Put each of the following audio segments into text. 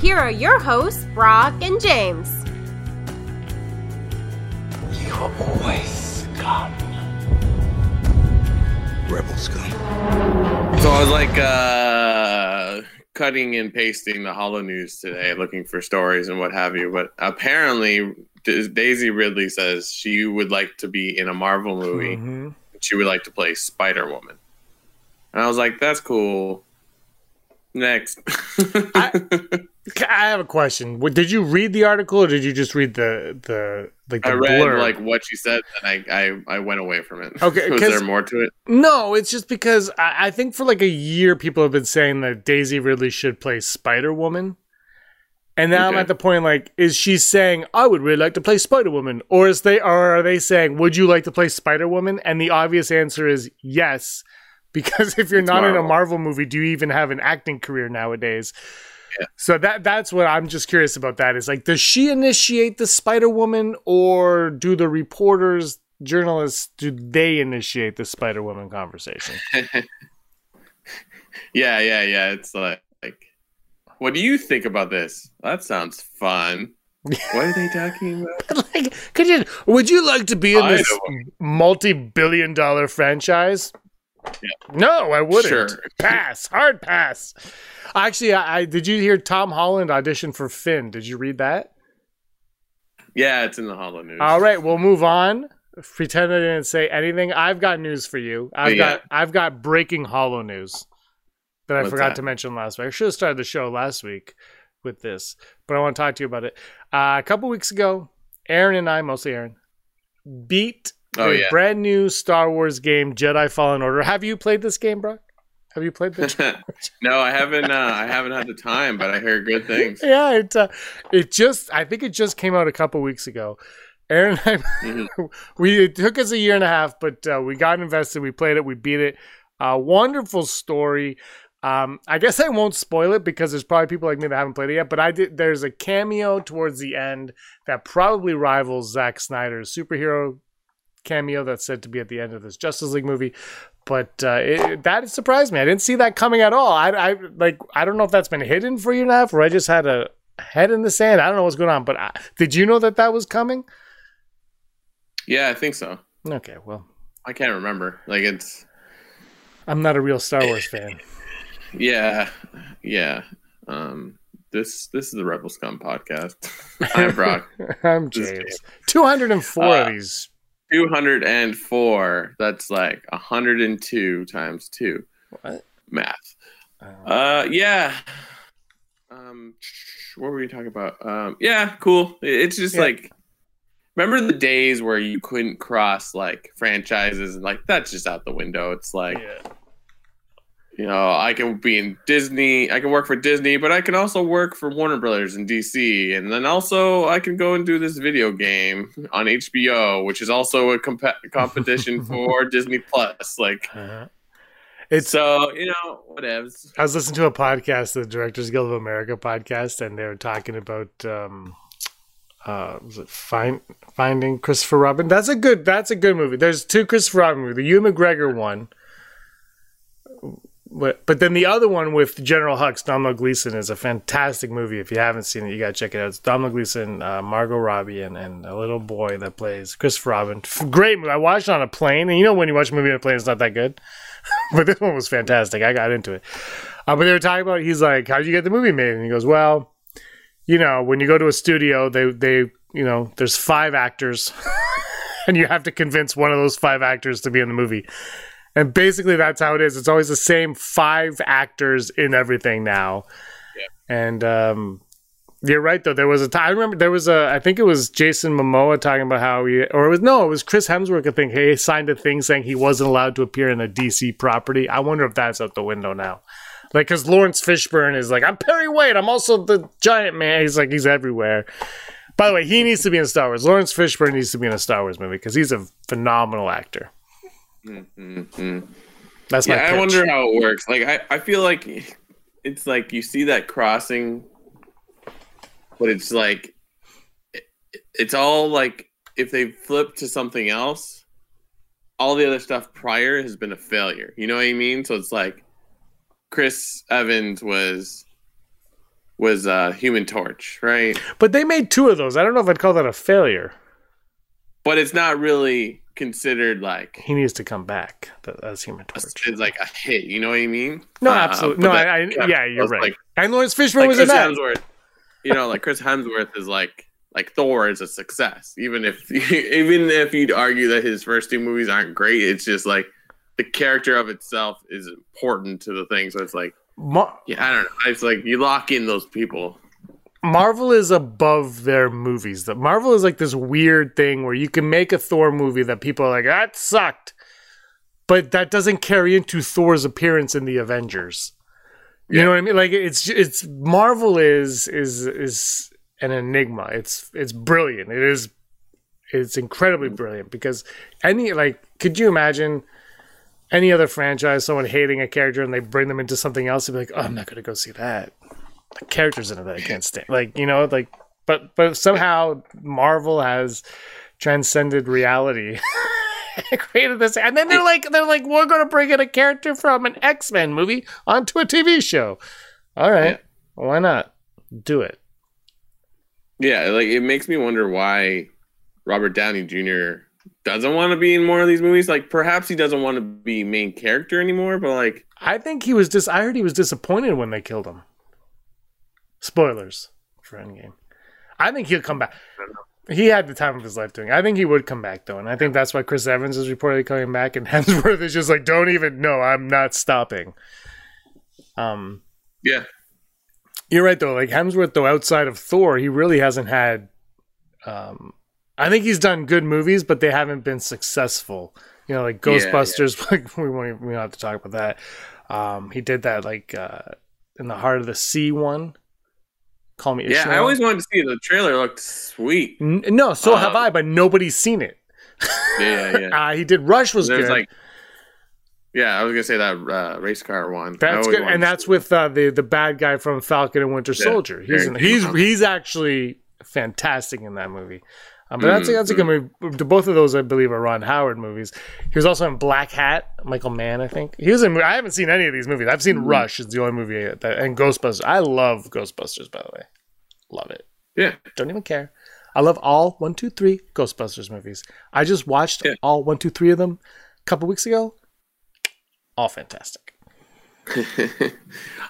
Here are your hosts, Brock and James. You always scum. Rebel scum. So I was like uh, cutting and pasting the Hollow News today, looking for stories and what have you. But apparently, Daisy Ridley says she would like to be in a Marvel movie. Mm-hmm. She would like to play Spider Woman. And I was like, that's cool. Next. I have a question. Did you read the article, or did you just read the the like the I read blurb? like what she said, and I, I, I went away from it. Okay, was there more to it? No, it's just because I, I think for like a year people have been saying that Daisy Ridley should play Spider Woman. And now I'm at the point like, is she saying I would really like to play Spider Woman, or is they or are they saying would you like to play Spider Woman? And the obvious answer is yes, because if you're It's not in a Marvel. Marvel movie, do you even have an acting career nowadays? Yeah. So that that's what I'm just curious about. That is like, does she initiate the Spider Woman, or do the reporters, journalists, do they initiate the Spider Woman conversation? yeah, yeah, yeah. It's like, like, what do you think about this? That sounds fun. What are they talking about? like, could you? Would you like to be in I this multi-billion-dollar franchise? No, I wouldn't. Sure. Pass. Hard pass. Actually, I, I did. You hear Tom Holland audition for Finn? Did you read that? Yeah, it's in the Hollow News. All right, we'll move on. Pretend I didn't say anything. I've got news for you. I've Oh, got. I've got breaking Hollow news that I What's forgot that? to mention last week. I should have started the show last week with this, but I want to talk to you about it. Uh, a couple weeks ago, Aaron and I, mostly Aaron, beat Oh, yeah. brand new Star Wars game, Jedi Fallen Order. Have you played this game, Brock? Have you played this? no, I haven't. Uh, I haven't had the time, but I hear good things. yeah, it uh, it just I think it just came out a couple weeks ago. Aaron and I, Mhm. we it took us a year and a half, but uh, we got invested. We played it. We beat it. Uh, wonderful story. Um, I guess I won't spoil it because there's probably people like me that haven't played it yet. But I did. There's a cameo towards the end that probably rivals Zack Snyder's superhero cameo that's said to be at the end of this Justice League movie. But uh, it, that surprised me. I didn't see that coming at all. I, I like. I don't know if that's been hidden for you and a half, or I just had a head in the sand. I don't know what's going on. But I, did you know that that was coming? Yeah, I think so. Okay, well, I can't remember. Like it's. I'm not a real Star Wars fan. Yeah, yeah. Um, this this is the Rebel Scum podcast. I'm Brock. I'm James. 204 Uh, of these. Two hundred and four. That's like hundred and two times two. What? Math. Uh, Uh, yeah. Um, what were we talking about? Um, yeah, cool. It's just Yeah. like, remember the days where you couldn't cross like franchises and like that's just out the window. It's like, yeah. You know, I can be in Disney, I can work for Disney, but I can also work for Warner Brothers in DC, and then also I can go and do this video game on HBO, which is also a comp- competition for Disney Plus. Like, Uh-huh. It's. so you know, whatevs. I was listening to a podcast, the Directors Guild of America podcast, and they were talking about um, uh, was it find, Finding Christopher Robin? That's a good. That's a good movie. There's two Christopher Robin movies. The Ewan McGregor one, but but then the other one with General Hux, Domhnall Gleeson, is a fantastic movie. If you haven't seen it, you gotta check it out. It's Domhnall Gleeson, uh, Margot Robbie, and, and a little boy that plays Christopher Robin. Great movie. I watched it on a plane, and you know when you watch a movie on a plane, it's not that good. but this one was fantastic. I got into it. Uh, but they were talking about. He's like, "How'd you get the movie made?" And he goes, "Well, you know, when you go to a studio, they they you know, there's five actors, and you have to convince one of those five actors to be in the movie." And basically, that's how it is. It's always the same five actors in everything now. Yeah. And um, you're right, though. There was a time. I remember there was a. I think it was Jason Momoa talking about how he, or it was no, it was Chris Hemsworth. I think he signed a thing saying he wasn't allowed to appear in a DC property. I wonder if that's out the window now. Like, because Laurence Fishburne is like, I'm Perry White. I'm also the giant man. He's like, he's everywhere. By the way, he needs to be in Star Wars. Laurence Fishburne needs to be in a Star Wars movie because he's a phenomenal actor. Mm-hmm. That's my Yeah, I wonder how it works. Like, I, I feel like it's like you see that crossing, but it's like it, it's all like if they flip to something else, all the other stuff prior has been a failure. You know what I mean? So it's like Chris Evans was was uh Human Torch, right? But they made two of those. I don't know if I'd call that a failure. But it's not really considered like He needs to come back as Human Torch. it's like a hit. You know what I mean? No, Uh, absolutely. No, that- I, I, yeah, you're right. Like, and Laurence Fishburne like was in Chris that. Hemsworth, you know, like Chris Hemsworth is like like Thor is a success. Even if even if you'd argue that his first two movies aren't great, it's just like the character of itself is important to the thing. So it's like, Mar- yeah, I don't know. It's like you lock in those people. Marvel is above their movies. The Marvel is like this weird thing where you can make a Thor movie that people are like, ah, that sucked. But that doesn't carry into Thor's appearance in the Avengers. You Yeah. know what I mean? Like it's it's Marvel is is is an enigma. It's it's brilliant. It is it's incredibly brilliant because any like could you imagine any other franchise someone hating a character and they bring them into something else and be like, "Oh, I'm not going to go see that." Characters in it that I can't stand. Like, you know, like but but somehow Marvel has transcended reality. created this and then they're like they're like we're going to bring in a character from an X-Men movie onto a TV show. All right. Why not? Do it. Yeah, like it makes me wonder why Robert Downey Jr. doesn't want to be in more of these movies. Like perhaps he doesn't want to be main character anymore, but like I think he was dis I heard he was disappointed when they killed him. Spoilers for Endgame. I think he'll come back. He had the time of his life doing. it. I think he would come back though, and I think that's why Chris Evans is reportedly coming back, and Hemsworth is just like, "Don't even know, I'm not stopping." Um, yeah, you're right though. Like Hemsworth, though, outside of Thor, he really hasn't had. Um, I think he's done good movies, but they haven't been successful. You know, like Yeah, yeah. Ghostbusters. Like we won't. We don't have to talk about that. Um, he did that like uh, in the heart of the sea one. Call me. yeah. I always wanted to see it. the trailer. Looked sweet. N- no, so Uh, have I, but nobody's seen it. Yeah, yeah. yeah. Uh, he did. Rush was There's good. like, yeah, I was gonna say that uh, race car one. That's good, and that's with uh, the the bad guy from Falcon and Winter Yeah, Soldier. He's in, he's he's actually fantastic in that movie. Um, but that's Mm, that's a good movie. Both of those, I believe, are Ron Howard movies. He was also in Blackhat. Michael Mann, I think he was in. I haven't seen any of these movies. I've seen Mm. Rush. It's the only movie that and Ghostbusters. I love Ghostbusters. By the way, love it. Yeah, Don't even care. I love all one, two, three Ghostbusters movies. I just watched Yeah. all one, two, three of them a couple weeks ago. All fantastic. uh,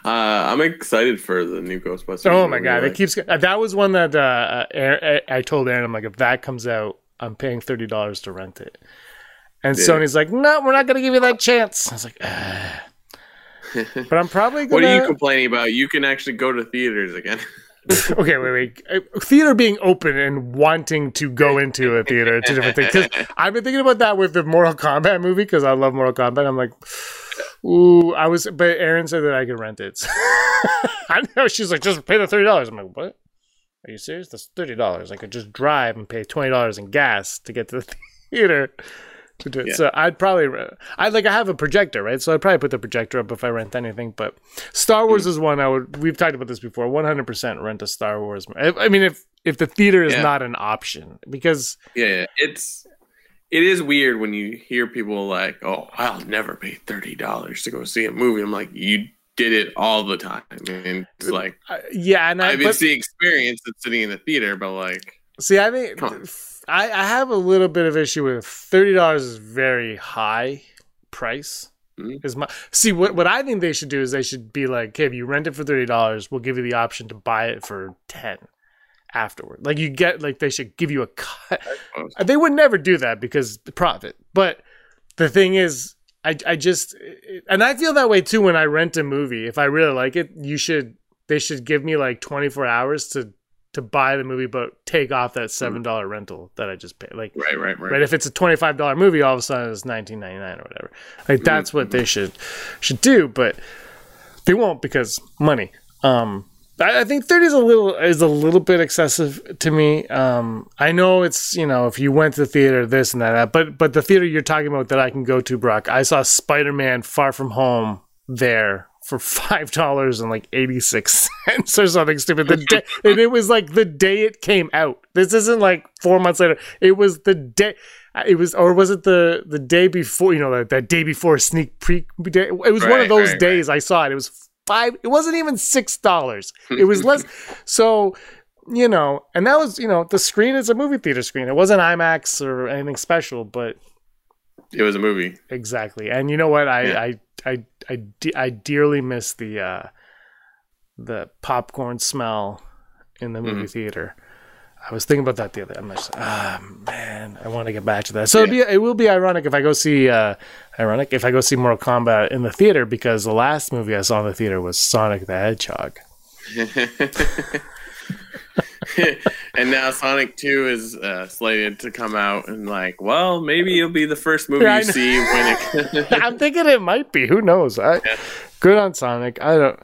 I'm excited for the new Ghostbusters. Oh my god, it keeps. uh, That was one that uh, uh, Aaron- I told Aaron, I'm like, if that comes out, I'm paying thirty dollars to rent it. And Yeah. Sony's like, no, we're not going to give you that chance. I was like, ah. but I'm probably What are you complaining about? You can actually go to theaters again. okay, wait, wait. Uh, Theater being open and wanting to go into a theater, two different things. 'Cause I've been thinking about that with the Mortal Kombat movie because I love Mortal Kombat. I'm like, ooh, I was, but Aaron said that I could rent it. I know she's like, just pay the thirty dollars. I'm like, what? Are you serious? That's thirty dollars. I could just drive and pay twenty dollars in gas to get to the theater to do it. Yeah. So I'd probably, I like, I have a projector, right? So I'd probably put the projector up if I rent anything. But Star Wars mm. is one I would. We've talked about this before. One hundred percent rent a Star Wars. I, I mean, if if the theater is Yeah. not an option, because Yeah, yeah, it's it is weird when you hear people like, "Oh, I'll never pay thirty dollars to go see a movie." I'm like, you did it all the time, and it's like uh, yeah, and I, been but- the experience of sitting in the theater, but like, See, I think I, I have a little bit of issue with thirty dollars is very high price. Mhm. Is my see what what I think they should do is they should be like, okay, if you rent it for thirty dollars, we'll give you the option to buy it for ten afterward. Like you get like they should give you a cut. They would never do that because the profit. But the thing is, I I just and I feel that way too when I rent a movie. If I really like it, you should they should give me like twenty four hours to to buy the movie, but take off that seven dollar rental that I just paid. Like right, right, right. right, if it's a twenty five dollar movie, all of a sudden it's nineteen ninety nine or whatever. Like that's what they should should do. But They won't because money. Um, I, I think thirty is a little is a little bit excessive to me. Um, I know it's you know if you went to the theater this and that, that, but but the theater you're talking about that I can go to, Brock. I saw Spider Man Far From Home there for five dollars and like eighty six cents or something stupid. The day, and it was like the day it came out. This isn't like four months later. It was the day. It was, or was it the the day before? You know, that, that day before sneak pre. Day, it was one of those right, days I saw it. It was five. It wasn't even six dollars. It was less. So you know, and that was you know the screen is a movie theater screen. It wasn't IMAX or anything special, but It was a movie. Exactly. And you know what? I Yeah. I I I, de- I dearly miss the uh the popcorn smell in the movie Mhm. theater. I was thinking about that the other. I'm just ah man, I want to get back to that. So it'd be, it will be ironic if I go see uh ironic if I go see Mortal Kombat in the theater because the last movie I saw in the theater was Sonic the Hedgehog. and now Sonic 2 is uh, slated to come out, and like, well, maybe it'll be the first movie Yeah, I you see when it. I'm thinking it might be. Who knows? I, Good on Sonic. I don't.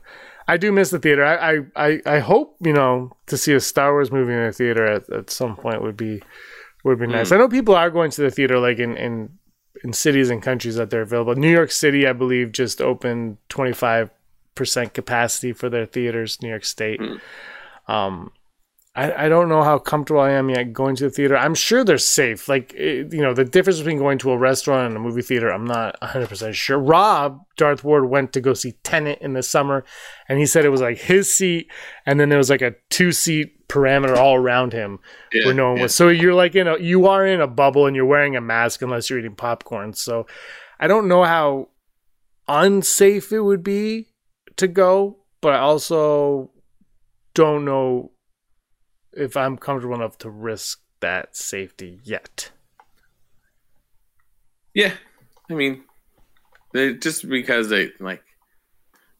I do miss the theater. I, I, I, I hope you know to see a Star Wars movie in a theater at, at some point would be would be nice. I know people are going to the theater like in in in cities and countries that they're available. New York City, I believe, just opened twenty five percent capacity for their theaters. New York State. Um, I, I don't know how comfortable I am yet going to the theater. I'm sure they're safe. Like, it, you know, the difference between going to a restaurant and a movie theater, I'm not 100% sure. Rob, Darth Ward, went to go see Tenet in the summer, and he said it was like his seat, and then there was like a two seat parameter all around him Yeah, where no one yeah. was. So you're like in a, you are in a bubble and you're wearing a mask unless you're eating popcorn. So I don't know how unsafe it would be to go, but I also don't know if I'm comfortable enough to risk that safety yet. Yeah, I mean, just because they like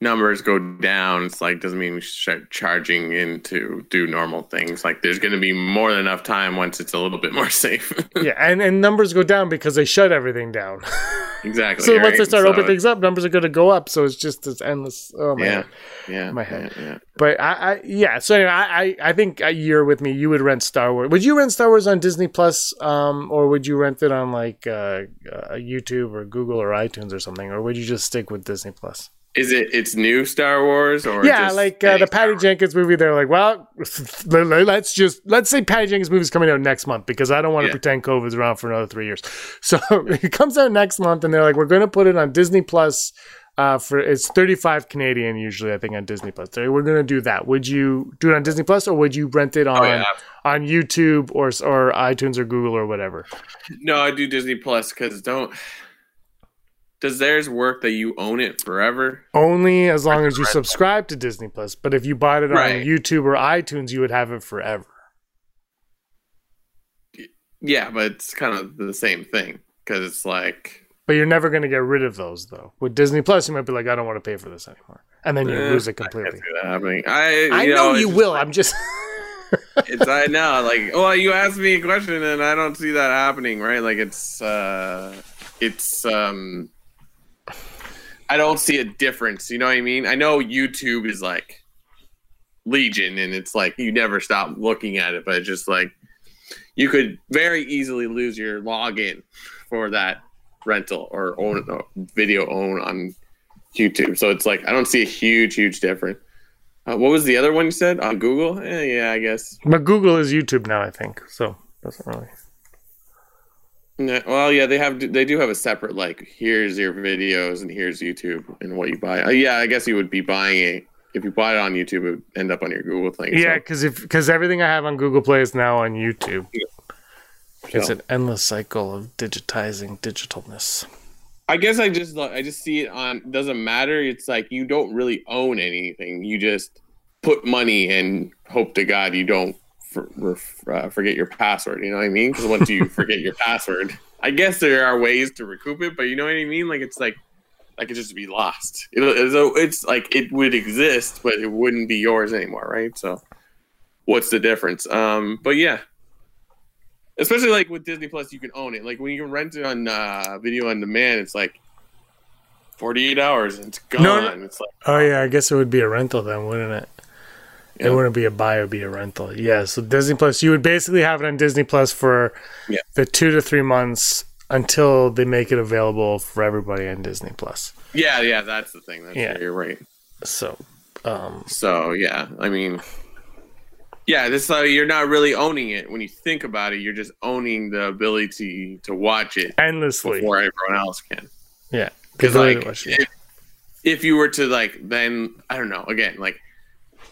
numbers go down, it's like doesn't mean we start charging in to do normal things. Like there's going to be more than enough time once it's a little bit more safe. yeah, and, and numbers go down because they shut everything down. exactly. so once they start So opening things up, numbers are going to go up. So it's just this endless. Oh my Yeah, yeah, My head. yeah, yeah. But I, I yeah. So anyway, I, I, I think you're with me, you would rent Star Wars. Would you rent Star Wars on Disney Plus, um, or would you rent it on like uh, uh, YouTube or Google or iTunes or something, or would you just stick with Disney Plus? Is it it's new Star Wars or yeah, like uh, the Patty? Jenkins movie. They're like, well, let's just let's say Patty Jenkins movie's coming out next month because I don't want to Yeah. pretend COVID's around for another three years. So it comes out next month, and they're like, we're going to put it on Disney Plus. Uh, for it's thirty five Canadian usually, I think on Disney Plus. So We're going to do that. Would you do it on Disney Plus, or would you rent it on Oh, yeah. on YouTube or or iTunes or Google or whatever? No, I do Disney Plus because don't. Does theirs work that you own it forever? Only as long as you subscribe to Disney Plus. But if you bought it on Right. YouTube or iTunes, you would have it forever. Yeah, but it's kind of the same thing because it's like But you're never going to get rid of those, though. With Disney Plus, you might be like, I don't want to pay for this anymore, and then you eh, lose it completely. see that happening. I I you know, you will. like- I'm just. it's I know like well you asked me a question and I don't see that happening right like it's uh it's um I don't see a difference you know what I mean I know YouTube is like legion and it's like you never stop looking at it but it's just like you could very easily lose your login for that rental or own or video own on YouTube so it's like I don't see a huge huge difference uh, what was the other one you said on Google eh, yeah I guess but Google is YouTube now, I think. So doesn't really. No, well, yeah, they have. They do have a separate like. Here's your videos, and here's YouTube, and what you buy. Uh, yeah, I guess you would be buying it if you bought it on YouTube. It would end up on your Google thing. Yeah, so- because if because everything I have on Google Play is now on YouTube. It's so. an endless cycle of digitizing digitalness. I guess I just I just see it on. Doesn't matter. It's like you don't really own anything. You just put money and hope to God you don't for, uh, forget your password. You know what I mean? Because once you forget your password, I guess there are ways to recoup it. But you know what I mean? Like it's like like it just be lost. It, it's, it's like it would exist, but it wouldn't be yours anymore, right? So what's the difference? Um, but yeah. Especially like with Disney Plus, you can own it. Like when you can rent it on uh, video on demand, it's like 48 hours and it's gone. No, no. It's like Oh yeah, I guess it would be a rental then, wouldn't it? It wouldn't be a buy; it would be a rental. Yeah. So Disney Plus, you would basically have it on Disney Plus for Yeah. the two to three months until they make it available for everybody on Disney Plus. yeah, yeah, that's the thing. That's Yeah. you're right. So, um, So yeah, I mean, yeah, this uh, you're not really owning it when you think about it. You're just owning the ability to watch it endlessly. before everyone else can. Yeah. Because like, to watch it. if, if you were to like, then I don't know. Again, like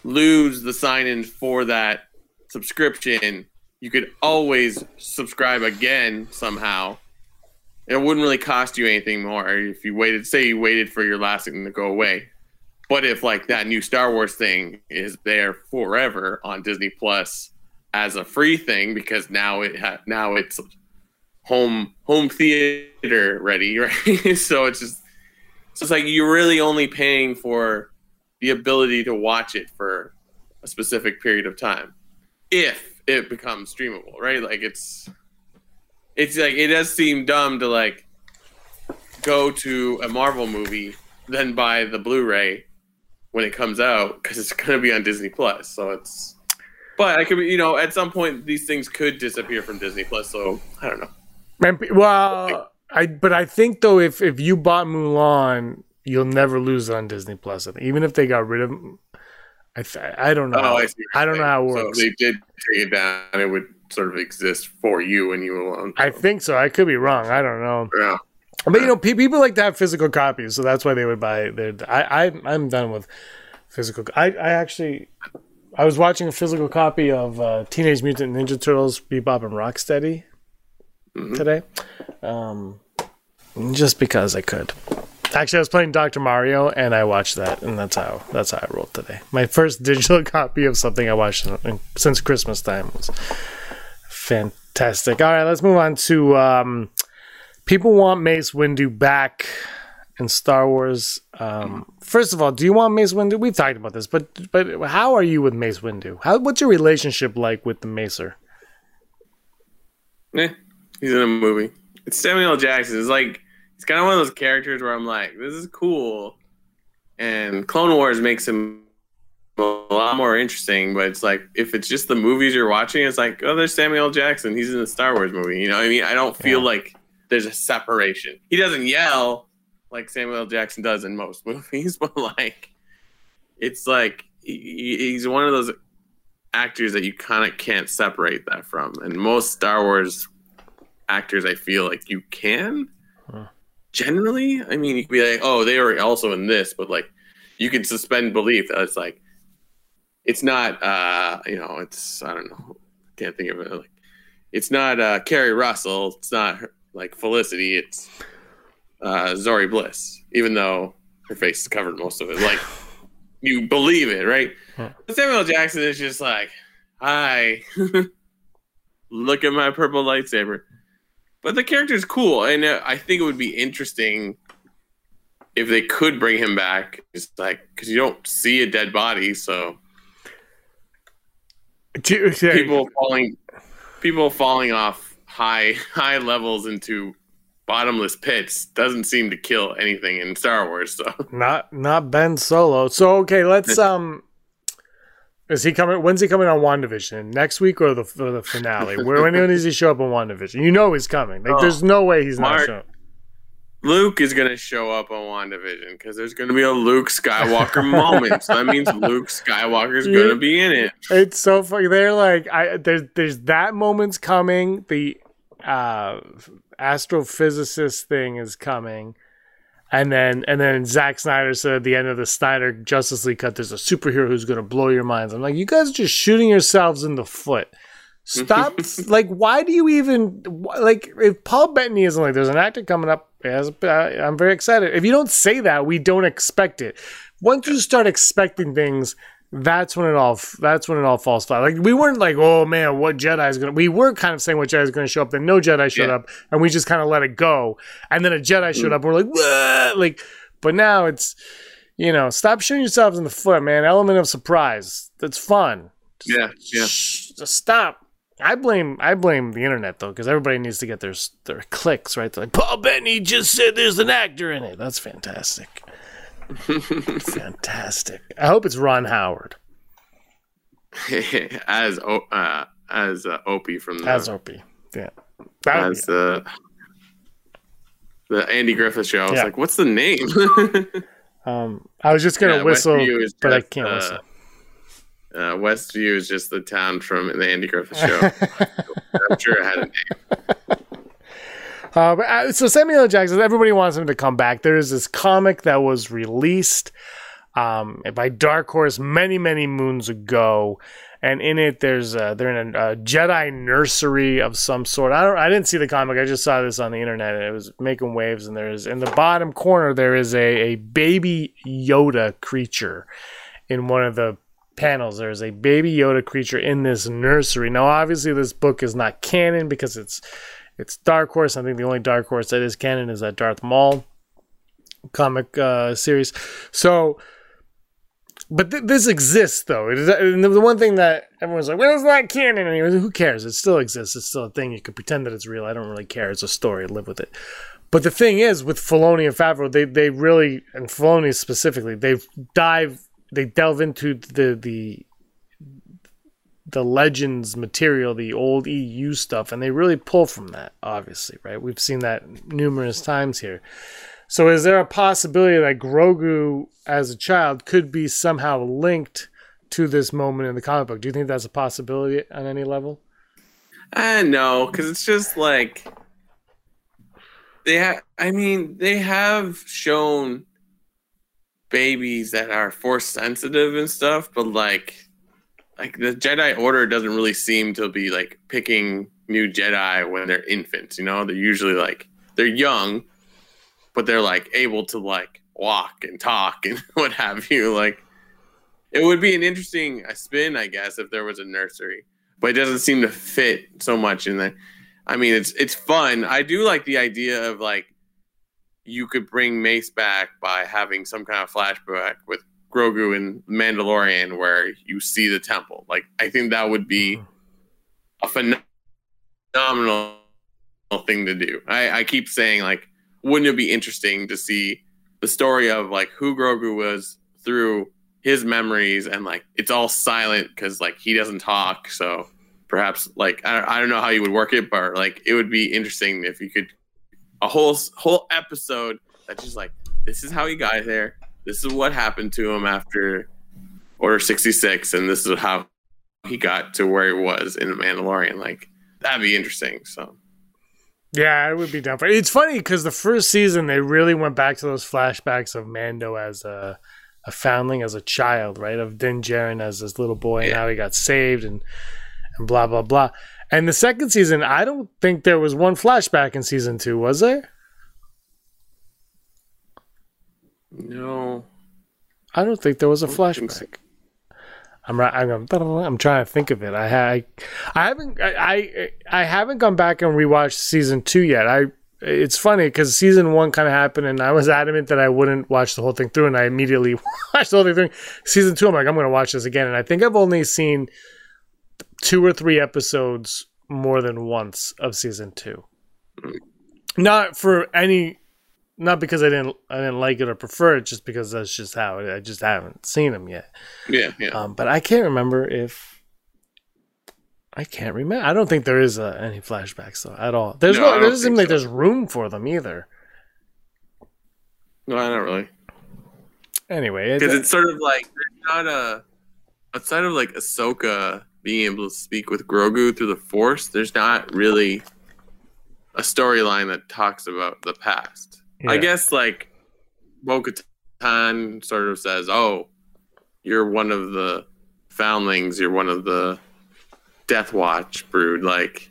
lose the sign in for that subscription, you could always subscribe again somehow. It wouldn't really cost you anything more if you waited. Say you waited for your last thing to go away. But if like that new Star Wars thing is there forever on Disney Plus as a free thing because now it ha- now it's home home theater ready, right? so it's just so it's like you're really only paying for the ability to watch it for a specific period of time if it becomes streamable, right? Like it's it's like it does seem dumb to like go to a Marvel movie then buy the Blu-ray when it comes out because it's going to be on Disney Plus. So it's but I could you know at some point these things could disappear from Disney Plus. So I don't know. Well, I but I think though if if you bought Mulan, you'll never lose it on Disney Plus. Even if they got rid of, I th- I don't know. Oh, I see. I don't know how it works. So if they did take it down, it would sort of exist for you and you alone. I think so. I could be wrong. I don't know. yeah. But you know, pe- people like to have physical copies, so that's why they would buy. Their, I, I, I'm done with physical. I, I actually, I was watching a physical copy of uh, Teenage Mutant Ninja Turtles: Bebop and Rocksteady today, um, just because I could. Actually, I was playing Doctor Mario, and I watched that, and that's how that's how I rolled today. My first digital copy of something I watched in, in, since Christmas time was fantastic. All right, let's move on to. Um, people want Mace Windu back in Star Wars. Um, first of all, do you want Mace Windu? We've talked about this, but but how are you with Mace Windu? How what's your relationship like with the Macer? Eh, he's in a movie. It's Samuel Jackson. It's like he's kind of one of those characters where I'm like, this is cool, and Clone Wars makes him a lot more interesting. But it's like if it's just the movies you're watching, it's like, oh, there's Samuel Jackson. He's in a Star Wars movie. You know, what I mean, I don't feel Yeah. like there's a separation. He doesn't yell like Samuel Jackson does in most movies, but like, it's like he, he's one of those actors that you kind of can't separate that from. And most Star Wars actors, I feel like you can. Huh. Generally, I mean, you could be like, oh, they were also in this, but like, you can suspend belief that it's like, it's not, uh, you know, it's I don't know, can't think of it. Like, it's not uh, Keri Russell. It's not her, like Felicity. It's uh, Zorii Bliss, even though her face is covered most of it. Like, you believe it, right? But Samuel Jackson is just like, hi, look at my purple lightsaber. But the character's cool, and uh, I think it would be interesting if they could bring him back. It's like because you don't see a dead body, so people falling, people falling off high high levels into bottomless pits doesn't seem to kill anything in Star Wars. So Not not Ben Solo. So okay, let's um. Is he coming? When's he coming on WandaVision? Next week or the or the finale? Where when does he show up on WandaVision? You know he's coming. Like, Oh, there's no way he's not showing. Luke is going to show up on WandaVision because there's going to be a Luke Skywalker moment. So that means Luke Skywalker's Yeah. going to be in it. It's so funny. They're like, I there's there's that moment's coming. The uh, astrophysicist thing is coming, and then and then Zack Snyder said at the end of the Snyder Justice League cut, there's a superhero who's gonna blow your minds. I'm like, you guys are just shooting yourselves in the foot. Stop! like, why do you even like? If Paul Bettany isn't like, there's an actor coming up. Uh, I'm very excited. If you don't say that, we don't expect it. Once you start expecting things, that's when it all that's when it all falls flat. Like we weren't like, oh man, what Jedi is gonna? We were kind of saying what Jedi is gonna show up. Then no Jedi showed Yeah. up, and we just kind of let it go. And then a Jedi showed mm. up. And we're like, like, but now it's you know, stop shooting yourselves in the foot, man. Element of surprise. That's fun. Yeah, yeah. Shh, just stop. I blame I blame the internet though, because everybody needs to get their their clicks right. They're like Paul Bettany just said there's an actor in it. That's fantastic. fantastic. I hope it's Ron Howard as uh, as uh, Opie from the as Opie. Yeah, That as the the Andy Griffith show. I was Yeah. like, what's the name? um, I was just gonna Yeah, whistle, is but I can't uh, whistle. uh, Westview is just the town from the Andy Griffith show. I'm sure it had a name. Uh, uh, so Samuel Jackson, everybody wants him to come back. There is this comic that was released um, by Dark Horse many, many moons ago, and in it, there's uh, they're in a, a Jedi nursery of some sort. I don't, I didn't see the comic. I just saw this on the internet, and it was making waves. And there's in the bottom corner there is a, a baby Yoda creature in one of the panels. There's a baby Yoda creature in this nursery. Now, obviously, this book is not canon because it's it's Dark Horse. I think the only Dark Horse that is canon is that Darth Maul comic uh, series. So, but th- this exists though. The one thing that everyone's like, "Well, it's not canon." Anyway, who cares? It still exists. It's still a thing. You can pretend that it's real. I don't really care. It's a story. Live with it. But the thing is, with Filoni and Favreau, they they really and Filoni specifically, they dive, they delve into the the the legends material, the old EU stuff, and they really pull from that, obviously, right? We've seen that numerous times here. So is there a possibility that Grogu as a child could be somehow linked to this moment in the comic book? Do you think that's a possibility on any level? I know, because it's just like they have. I mean, they have shown babies that are force sensitive and stuff, but like, like the Jedi Order doesn't really seem to be like picking new Jedi when they're infants. You know, they're usually like they're young, but they're like able to like walk and talk and what have you. Like, it would be an interesting spin, I guess, if there was a nursery but it doesn't seem to fit so much in there. I mean, it's it's fun. I do like the idea of like you could bring Mace back by having some kind of flashback with Grogu and Mandalorian where you see the temple. Like I think that would be hmm. a phen- phenomenal thing to do. I, I keep saying like, wouldn't it be interesting to see the story of like who Grogu was through his memories and like it's all silent because like he doesn't talk so perhaps like I, I don't know how you would work it but like it would be interesting if you could a whole whole episode that's just like this is how he got there this is what happened to him after order 66 and this is how he got to where he was in the mandalorian like that'd be interesting so Yeah, it would be done for. It's funny because the first season they really went back to those flashbacks of Mando as a, a foundling, as a child, right? Of Din Djarin as this little boy and how he got saved and and blah blah blah. And the second season, I don't think there was one flashback in season two, was there? No I don't think there was a so. flashback. I'm right. I'm, I'm trying to think of it. I I, I haven't I, I I haven't gone back and rewatched season two yet. I it's funny because season one kind of happened, and I was adamant that I wouldn't watch the whole thing through, and I immediately watched the whole thing through. Season two, I'm like, I'm going to watch this again, and I think I've only seen two or three episodes more than once of season two. Not for any, not because I didn't I didn't like it or prefer it, just because that's just how it, I just haven't seen them yet. yeah yeah Um, but I can't remember if I can't remember. I don't think there is uh, any flashbacks though at all. There's No, no, there doesn't seem think like there's room for them either. no not really Anyway, because it's sort of like not a outside of like Ahsoka being able to speak with Grogu through the Force. There's not really a storyline that talks about the past. I guess like Bo-Katan sort of says, "Oh, you're one of the foundlings. You're one of the Death Watch brood." Like,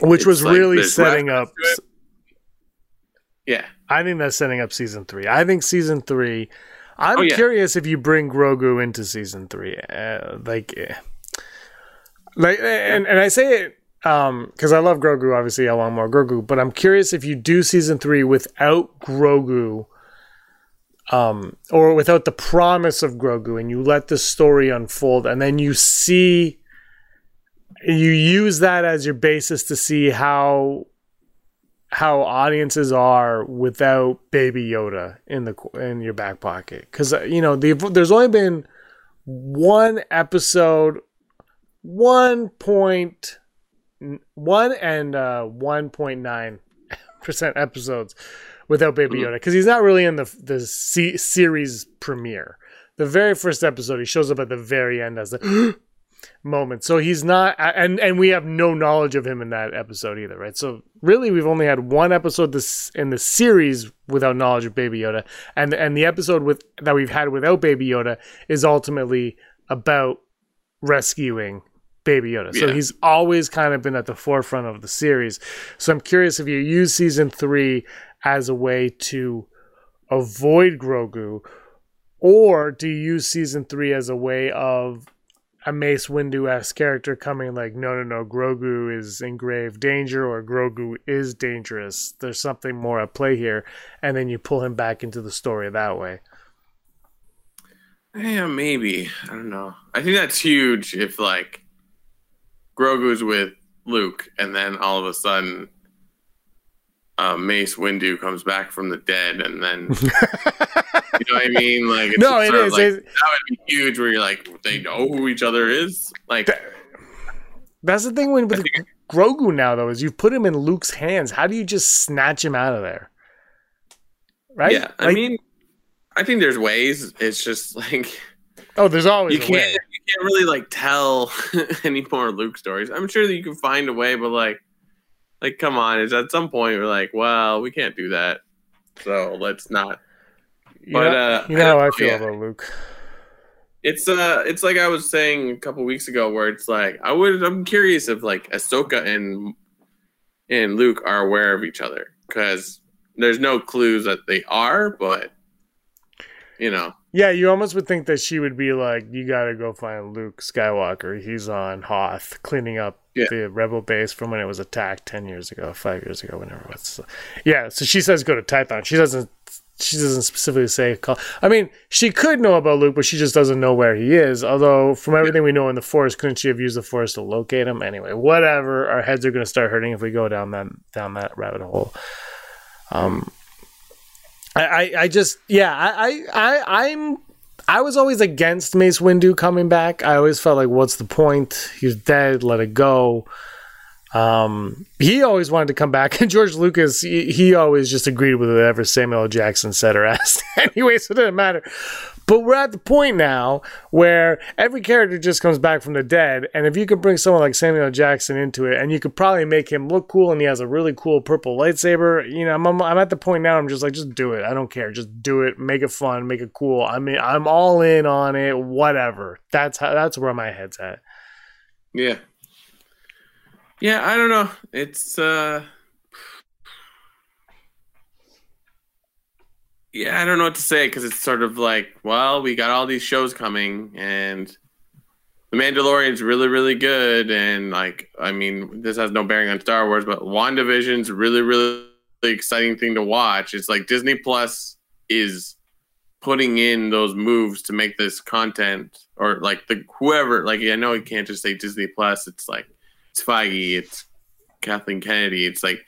which was like really setting up. yeah, I think that's setting up season three. I think season three. I'm Oh, yeah. curious if you bring Grogu into season three, uh, like, eh. like, and and I say it um because I love Grogu. Obviously, I want more Grogu, but I'm curious if you do season three without Grogu, um, or without the promise of Grogu, and you let the story unfold, and then you see you use that as your basis to see how how audiences are without Baby Yoda in the in your back pocket because you know the, there's only been one episode, one point one and uh, one point nine percent episodes without Baby Yoda because he's not really in the the C- series premiere. The very first episode, he shows up at the very end as the moment. So he's not, and and we have no knowledge of him in that episode either, right? So really, we've only had one episode this in the series without knowledge of Baby Yoda, and and the episode with that we've had without Baby Yoda is ultimately about rescuing Baby Yoda. So Yeah. he's always kind of been at the forefront of the series. So I'm curious if you use season three as a way to avoid Grogu, or do you use season three as a way of a Mace Windu esque character coming like, no, no, no, Grogu is in grave danger or Grogu is dangerous. There's something more at play here. And then you pull him back into the story that way. Yeah, maybe. I don't know. I think that's huge if like Grogu's with Luke and then all of a sudden uh, Mace Windu comes back from the dead and then you know what I mean? Like it's No, it is. like- that would be huge where you're like they know who each other is. Like That's the thing with, with Grogu now, though, is you've put him in Luke's hands. How do you just snatch him out of there? Right? yeah, I mean I think there's ways. It's just like oh, there's always you a can't way. Can't really like tell any more Luke stories. I'm sure that you can find a way, but like like come on, is at some point we're like, well, we can't do that. So let's not. You But, know, uh, you know how I I feel yeah. about Luke. It's uh it's like I was saying a couple weeks ago where it's like I would I'm curious if like Ahsoka and and Luke are aware of each other because there's no clues that they are, but you know, Yeah, you almost would think that she would be like, "You got to go find Luke Skywalker. He's on Hoth, cleaning up Yeah. the rebel base from when it was attacked ten years ago, five years ago, whenever it was." Yeah, so she says go to Tython. She doesn't. She doesn't specifically say call. I mean, she could know about Luke, but she just doesn't know where he is. Although, from everything we know in the Force, couldn't she have used the Force to locate him? Anyway, whatever. Our heads are going to start hurting if we go down that down that rabbit hole. Um, I, I, just, yeah, I, I, I, I'm I was always against Mace Windu coming back. I always felt like, what's the point? He's dead. Let it go. Um, he always wanted to come back, and George Lucas, he, he always just agreed with whatever Samuel L. Jackson said or asked. anyway, so it didn't matter. But we're at the point now where every character just comes back from the dead, and if you could bring someone like Samuel Jackson into it, and you could probably make him look cool, and he has a really cool purple lightsaber, you know, I'm, I'm, I'm at the point now. I'm just like, just do it. I don't care. Just do it. Make it fun. Make it cool. I mean, I'm all in on it. Whatever. That's how. That's where my head's at. yeah. Yeah, I don't know. It's uh Yeah, I don't know what to say because it's sort of like, well, we got all these shows coming, and The Mandalorian's really, really good, and like, I mean, this has no bearing on Star Wars, but WandaVision's really, really exciting thing to watch. It's like Disney Plus is putting in those moves to make this content, or like the whoever, like I know you can't just say Disney Plus. It's like Feige, it's Kathleen Kennedy, it's like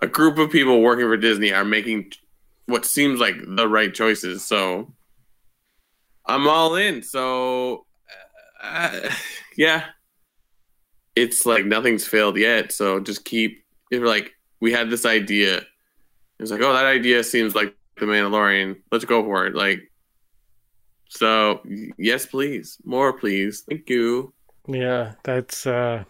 a group of people working for Disney are making what seems like the right choices. So I'm all in. So uh, yeah, it's like nothing's failed yet. So just keep if like we had this idea. It's like, oh, that idea seems like the Mandalorian. Let's go for it. Like, so yes, please, more, please. Thank you. Yeah, that's uh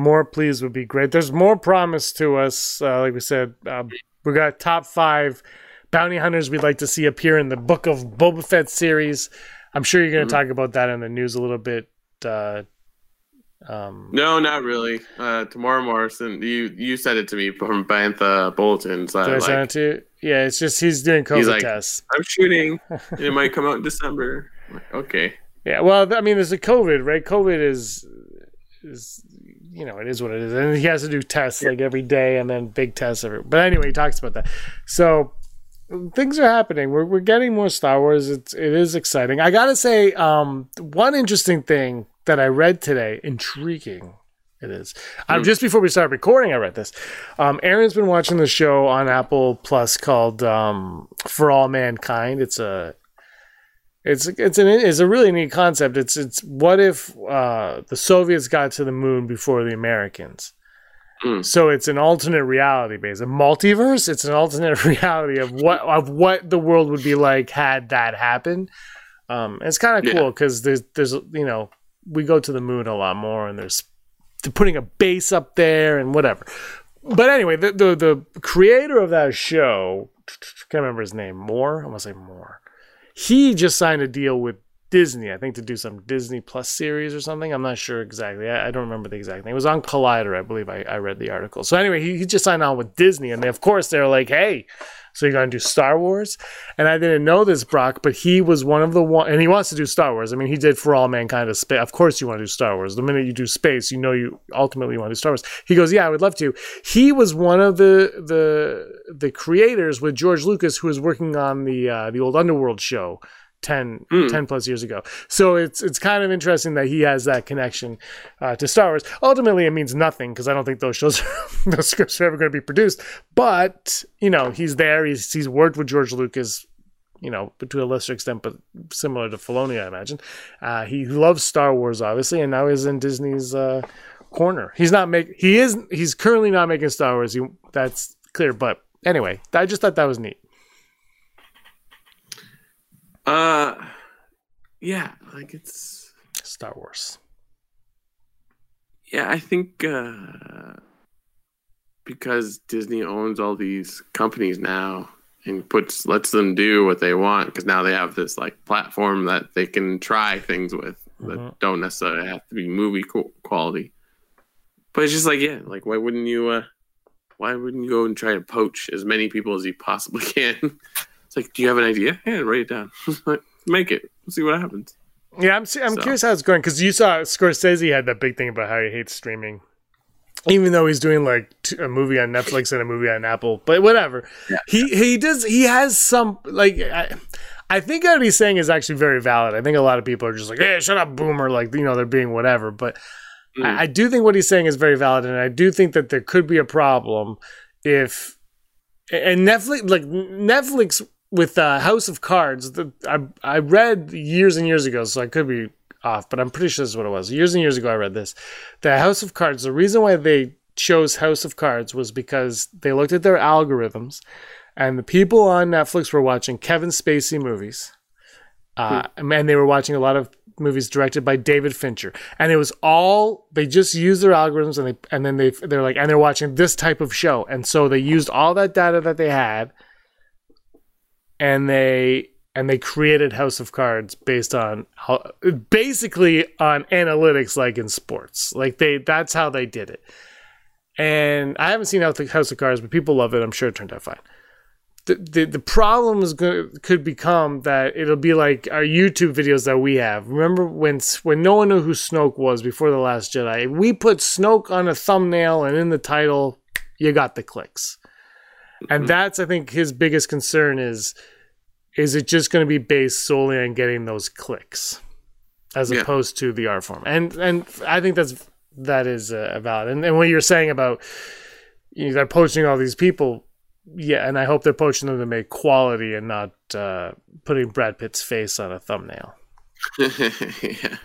more please would be great. There's more promise to us. Uh, like we said, uh, we got top five bounty hunters we'd like to see appear in the Book of Boba Fett series. I'm sure you're going to Mhm. talk about that in the news a little bit. Uh, um, No, not really. Uh, Temuera Morrison, you you said it to me from Bantha Bulletins. Uh, did I like, send it to you? Yeah, it's just he's doing COVID He's like- tests. I'm shooting. and it might come out in December. Like, okay. Yeah, well, I mean, there's a COVID, right? COVID is is you know it is what it is, and he has to do tests like every day, and then big tests every. But anyway, he talks about that. So things are happening. We're we're getting more Star Wars. It's it is exciting. I gotta say, um, one interesting thing that I read today. Intriguing. It is. Um, just before we started recording, I read this. Um, Aaron's been watching the show on Apple Plus called um, "For All Mankind." It's a, it's it's an it's a really neat concept. It's it's what if uh, the Soviets got to the moon before the Americans? Hmm. So it's an alternate reality base, a multiverse. It's an alternate reality of what of what the world would be like had that happened. Um, it's kind of Yeah. cool because there's there's you know we go to the moon a lot more, and there's they're putting a base up there and whatever. But anyway, the the, the creator of that show, can't remember his name. Moore, I want to say Moore. He just signed a deal with Disney, I think, to do some Disney Plus series or something. I'm not sure exactly. I, I don't remember the exact thing. It was on Collider, I believe. I, I read the article. So anyway, he, he just signed on with Disney, and they, of course they're like, "Hey, so you're gonna do Star Wars?" And I didn't know this, Brock, but he was one of the one, and he wants to do Star Wars. I mean, he did For All Mankind of Space. Of course, you want to do Star Wars. The minute you do space, you know you ultimately want to do Star Wars. He goes, "Yeah, I would love to." He was one of the the the creators with George Lucas, who was working on the uh, the old Underworld show. 10, Mm. 10 plus years ago. So it's it's kind of interesting that he has that connection uh, to Star Wars. Ultimately, it means nothing because I don't think those shows, those scripts are ever going to be produced. But you know, he's there. He's he's worked with George Lucas. You know, but to a lesser extent, but similar to Filoni, I imagine. Uh, he loves Star Wars, obviously, and now he's in Disney's uh, corner. He's not make he is he's currently not making Star Wars. He, that's clear. But anyway, I just thought that was neat. Uh, yeah, like it's Star Wars. yeah. I think uh, because Disney owns all these companies now and puts lets them do what they want because now they have this like platform that they can try things with Mhm. that don't necessarily have to be movie qu- quality. But it's just like yeah, like why wouldn't you? uh Why wouldn't you go and try to poach as many people as you possibly can? It's like, do you have an idea? Yeah, write it down. Make it. See what happens. Yeah, I'm I'm So- curious how it's going because you saw Scorsese had that big thing about how he hates streaming, even though he's doing like t- a movie on Netflix and a movie on Apple. But whatever, he he does he has some like. I, I think what he's saying is actually very valid. I think a lot of people are just like, "Hey, shut up, boomer!" Like you know they're being whatever. But Mm. I, I do think what he's saying is very valid, and I do think that there could be a problem if and Netflix like Netflix with uh, House of Cards. The, I I read years and years ago, so I could be off, but I'm pretty sure this is what it was. Years and years ago, I read this. The House of Cards. The reason why they chose House of Cards was because they looked at their algorithms, and the people on Netflix were watching Kevin Spacey movies. Uh, and they were watching a lot of movies directed by David Fincher, and it was all they just used their algorithms, and they and then they they're like, and they're watching this type of show, and so they used all that data that they had, and they and they created House of Cards based on how, basically on analytics, like in sports, like they that's how they did it. And I haven't seen House of Cards, but people love it. I'm sure it turned out fine the, the, the problem is going could become that it'll be like our YouTube videos that we have. Remember when when no one knew who Snoke was before the Last Jedi? We put Snoke on a thumbnail and in the title, you got the clicks, and that's I think his biggest concern is is it just going to be based solely on getting those clicks as Yeah. opposed to the art form? And and I think that's that is uh, valid. And, and what you're saying about you know, they're poaching all these people yeah, and I hope they're poaching them to make quality and not uh, putting Brad Pitt's face on a thumbnail. yeah. yeah,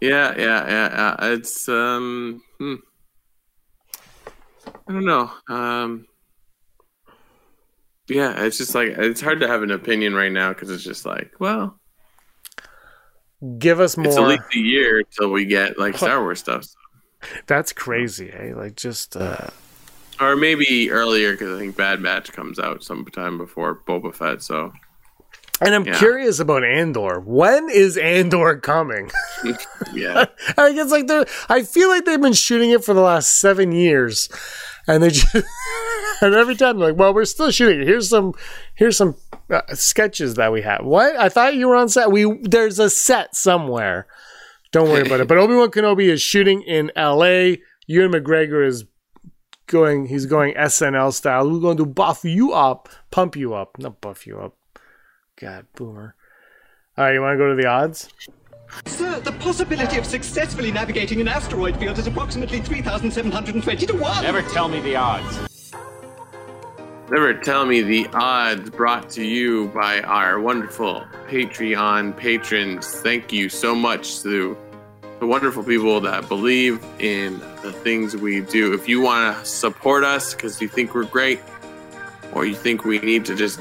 yeah, yeah, yeah. It's um, hmm. I don't know. Um, yeah, it's just like it's hard to have an opinion right now because it's just like, well, Give us more. it's at least a year till we get like Star Wars stuff, That's crazy, eh? Like just uh, or maybe earlier because I think Bad Batch comes out sometime before Boba Fett. So and I'm Yeah. curious about Andor. When is Andor coming? yeah, I guess like they're. I feel like they've been shooting it for the last seven years, and they just and every time like, "Well, we're still shooting. Here's some, here's some uh, sketches that we have." What? I thought you were on set. We there's a set somewhere. Don't worry about it. But Obi Wan Kenobi is shooting in L.A. Ewan McGregor is going. He's going SNL style. We're going to buff you up, pump you up, not buff you up. God, boomer. All right, you want to go to the odds? Sir, the possibility of successfully navigating an asteroid field is approximately 3,720 to 1. Never tell me the odds. Never tell me the odds brought to you by our wonderful Patreon patrons. Thank you so much to the wonderful people that believe in the things we do. If you want to support us because you think we're great or you think we need to just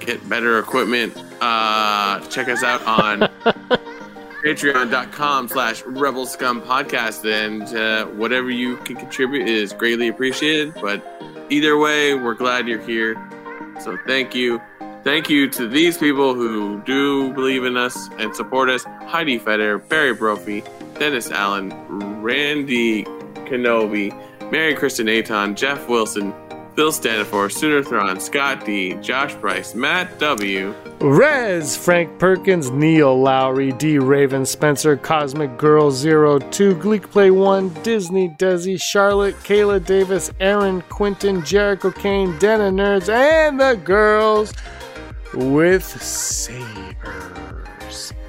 get better equipment, uh, check us out on patreon.com slash rebel scum podcast and uh, whatever you can contribute is greatly appreciated but either way we're glad you're here. So thank you. Thank you to these people who do believe in us and support us. Heidi feder barry brophy dennis allen randy kenobi mary kristen aton jeff wilson phil stanifor sooner thron scott d josh price matt w Rez, Frank Perkins, Neil Lowry, D. Raven, Spencer, Cosmic Girl 02, Gleek Play 1, Disney, Desi, Charlotte, Kayla Davis, Aaron, Quinton, Jericho Kane, Dana Nerds, and the girls with sabers.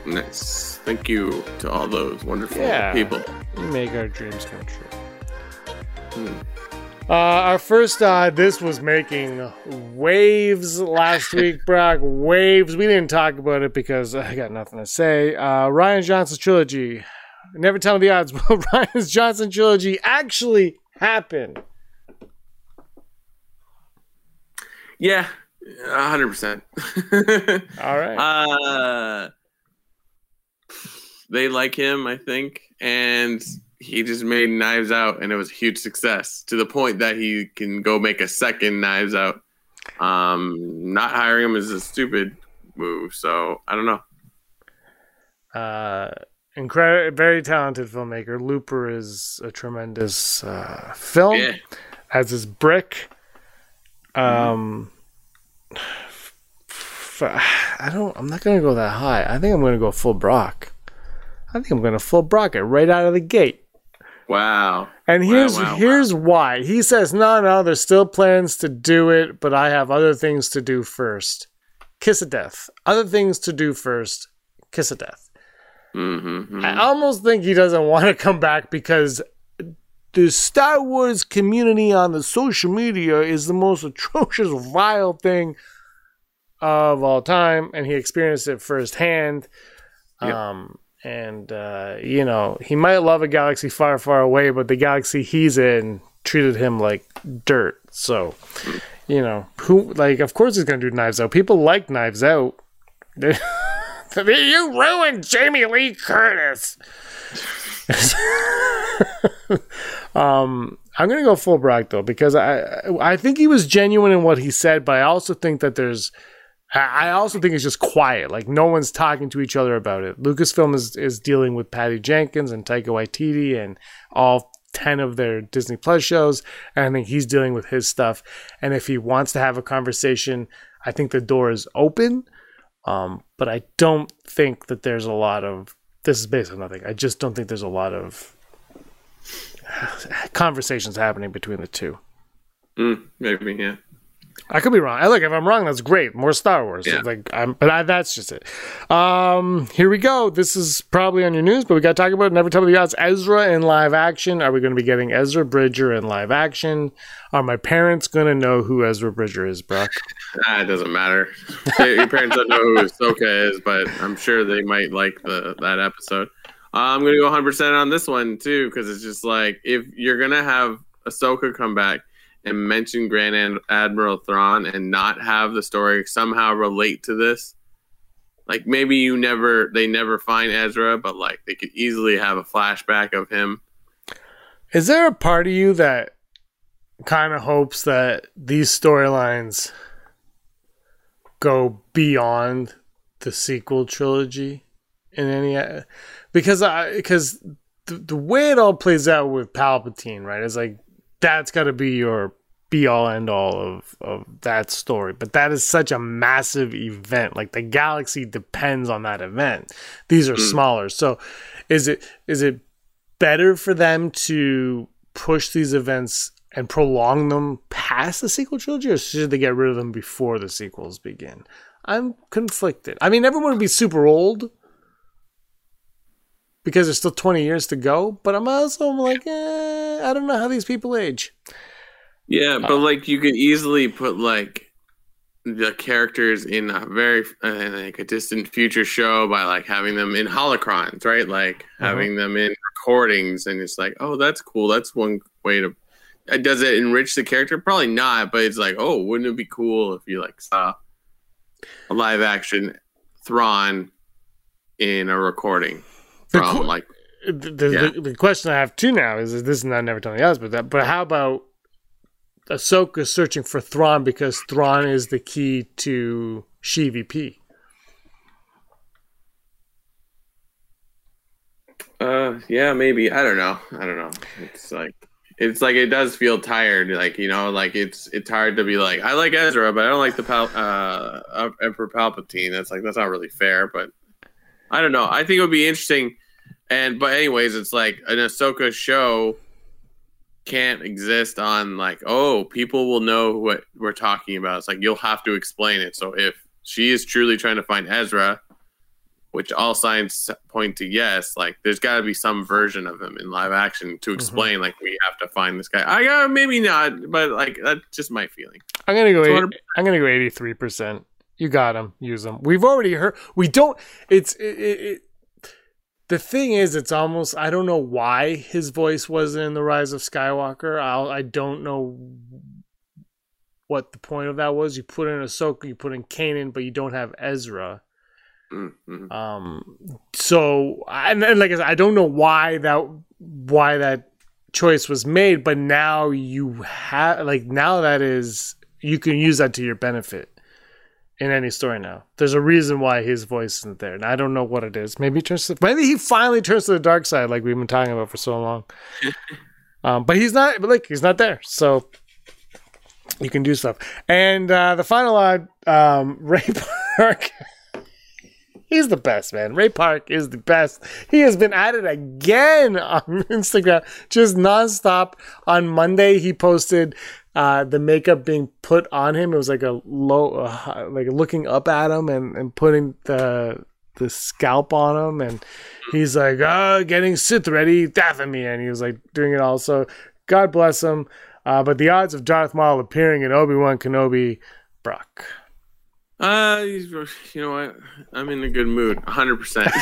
nice thank you to all those wonderful Yeah. people You make our dreams come true. Hmm. Uh, our first, uh, this was making waves last week, Brock. Waves. We didn't talk about it because I got nothing to say. Uh, Rian Johnson's trilogy. Never tell me the odds, but Rian's Johnson trilogy actually happened. Yeah, a hundred percent. All right. Uh, they like him, I think, and he just made Knives Out, and it was a huge success to the point that he can go make a second Knives Out. Um, not hiring him is a stupid move, so I don't know. uh, incredible, very talented filmmaker. Looper is a tremendous uh, film. Yeah, as his brick. Um, I don't. I'm not gonna go that high. I think I'm gonna go full Brock. I think I'm gonna full Brock it right out of the gate. Wow. And here's wow, wow. here's why. He says, "No, no, there's still plans to do it, but I have other things to do first. Kiss of death. Other things to do first. Kiss of death." Mm-hmm. I almost think he doesn't want to come back because the Star Wars community on the social media is the most atrocious, vile thing of all time, and he experienced it firsthand. Yep. Um, and uh, you know, he might love a galaxy far, far away, but the galaxy he's in treated him like dirt. So, you know, who like? Of course, he's gonna do Knives Out. People like Knives Out. you ruined Jamie Lee Curtis. um, I'm gonna go full Brock though because I I think he was genuine in what he said, but I also think that there's I also think it's just quiet. Like no one's talking to each other about it. Lucasfilm is is dealing with Patty Jenkins and Taika Waititi and all ten of their Disney Plus shows, and I think he's dealing with his stuff. And if he wants to have a conversation, I think the door is open. Um, but I don't think that there's a lot of this is based on nothing. I just don't think there's a lot of conversations happening between the two. Mm, maybe, yeah. I could be wrong. I look if I'm wrong, that's great. More Star Wars. Yeah. Like I'm, but I, that's just it. Um, here we go. This is probably on your news, but we got to talk about it. Never Tell Me the Odds. Ezra in live action. Are we going to be getting Ezra Bridger in live action? Are my parents going to know who Ezra Bridger is, Brock? Ah, it doesn't matter. Your parents don't know who Ahsoka is, but I'm sure they might like the that episode. Uh, I'm gonna go 100 percent on this one too, because it's just like if you're gonna have Ahsoka come back and mention Grand Ad- Admiral Thrawn and not have the story somehow relate to this, like maybe you never they never find Ezra, but like they could easily have a flashback of him. Is there a part of you that kind of hopes that these storylines go beyond the sequel trilogy in any because I because the, the way it all plays out with Palpatine, right, is like that's got to be your be all end all of of that story. But that is such a massive event. Like the galaxy depends on that event. These are smaller. So is it is it better for them to push these events and prolong them past the sequel trilogy, or should they get rid of them before the sequels begin? I'm conflicted. I mean, everyone would be super old, because there's still 20 years to go. But I'm also like, eh, I don't know how these people age. Yeah, but like you could easily put like the characters in a very uh, like a distant future show by like having them in holocrons, right? Like having them in recordings, and it's like, oh, that's cool. That's one way to. uh, Does it enrich the character? Probably not, but it's like, oh, wouldn't it be cool if you like saw a live action Thrawn in a recording from cool- like The, the, Yeah. the, the question I have too now is, is this is not never telling us, but that, but how about Ahsoka searching for Thrawn because Thrawn is the key to SheVP? Uh, yeah, maybe. I don't know. I don't know. It's like it's like it does feel tired. Like you know, like it's it's hard to be like I like Ezra, but I don't like the Pal- uh, Emperor Palpatine. That's like that's not really fair. But I don't know. I think it would be interesting. And but anyways, it's like an Ahsoka show can't exist on like oh people will know what we're talking about. It's like you'll have to explain it. So if she is truly trying to find Ezra, which all signs point to yes. Like, there's got to be some version of him in live action to explain. Like, we have to find this guy. I uh, maybe not, but like that's just my feeling. I'm gonna go. So Eight, what- I'm gonna go 83 percent. You got him. Use them. We've already heard. We don't. It's it, it, it. The thing is, it's almost. I don't know why his voice wasn't in the Rise of Skywalker. I'll, I don't know what the point of that was. You put in Ahsoka, you put in Kanan, but you don't have Ezra. Mm-hmm. Um. So, and, and like I said, I don't know why that why that choice was made, but now you have like now that is you can use that to your benefit in any story now. There's a reason why his voice isn't there, and I don't know what it is. Maybe he turns to, maybe he finally turns to the dark side, like we've been talking about for so long. um, but he's not. But like he's not there, so you can do stuff. And uh, the final odd, um, Ray Park. He's the best, man. Ray Park is the best. He has been at it again on Instagram, just nonstop. On Monday, he posted uh, the makeup being put on him. It was like a low, uh, like looking up at him and, and putting the the scalp on him, and he's like, "Oh, getting Sith ready, daffing me, and he was like doing it all. So, God bless him. Uh, but the odds of Darth Maul appearing in Obi Wan Kenobi, Brock. Uh, you know what? I'm in a good mood. 100. percent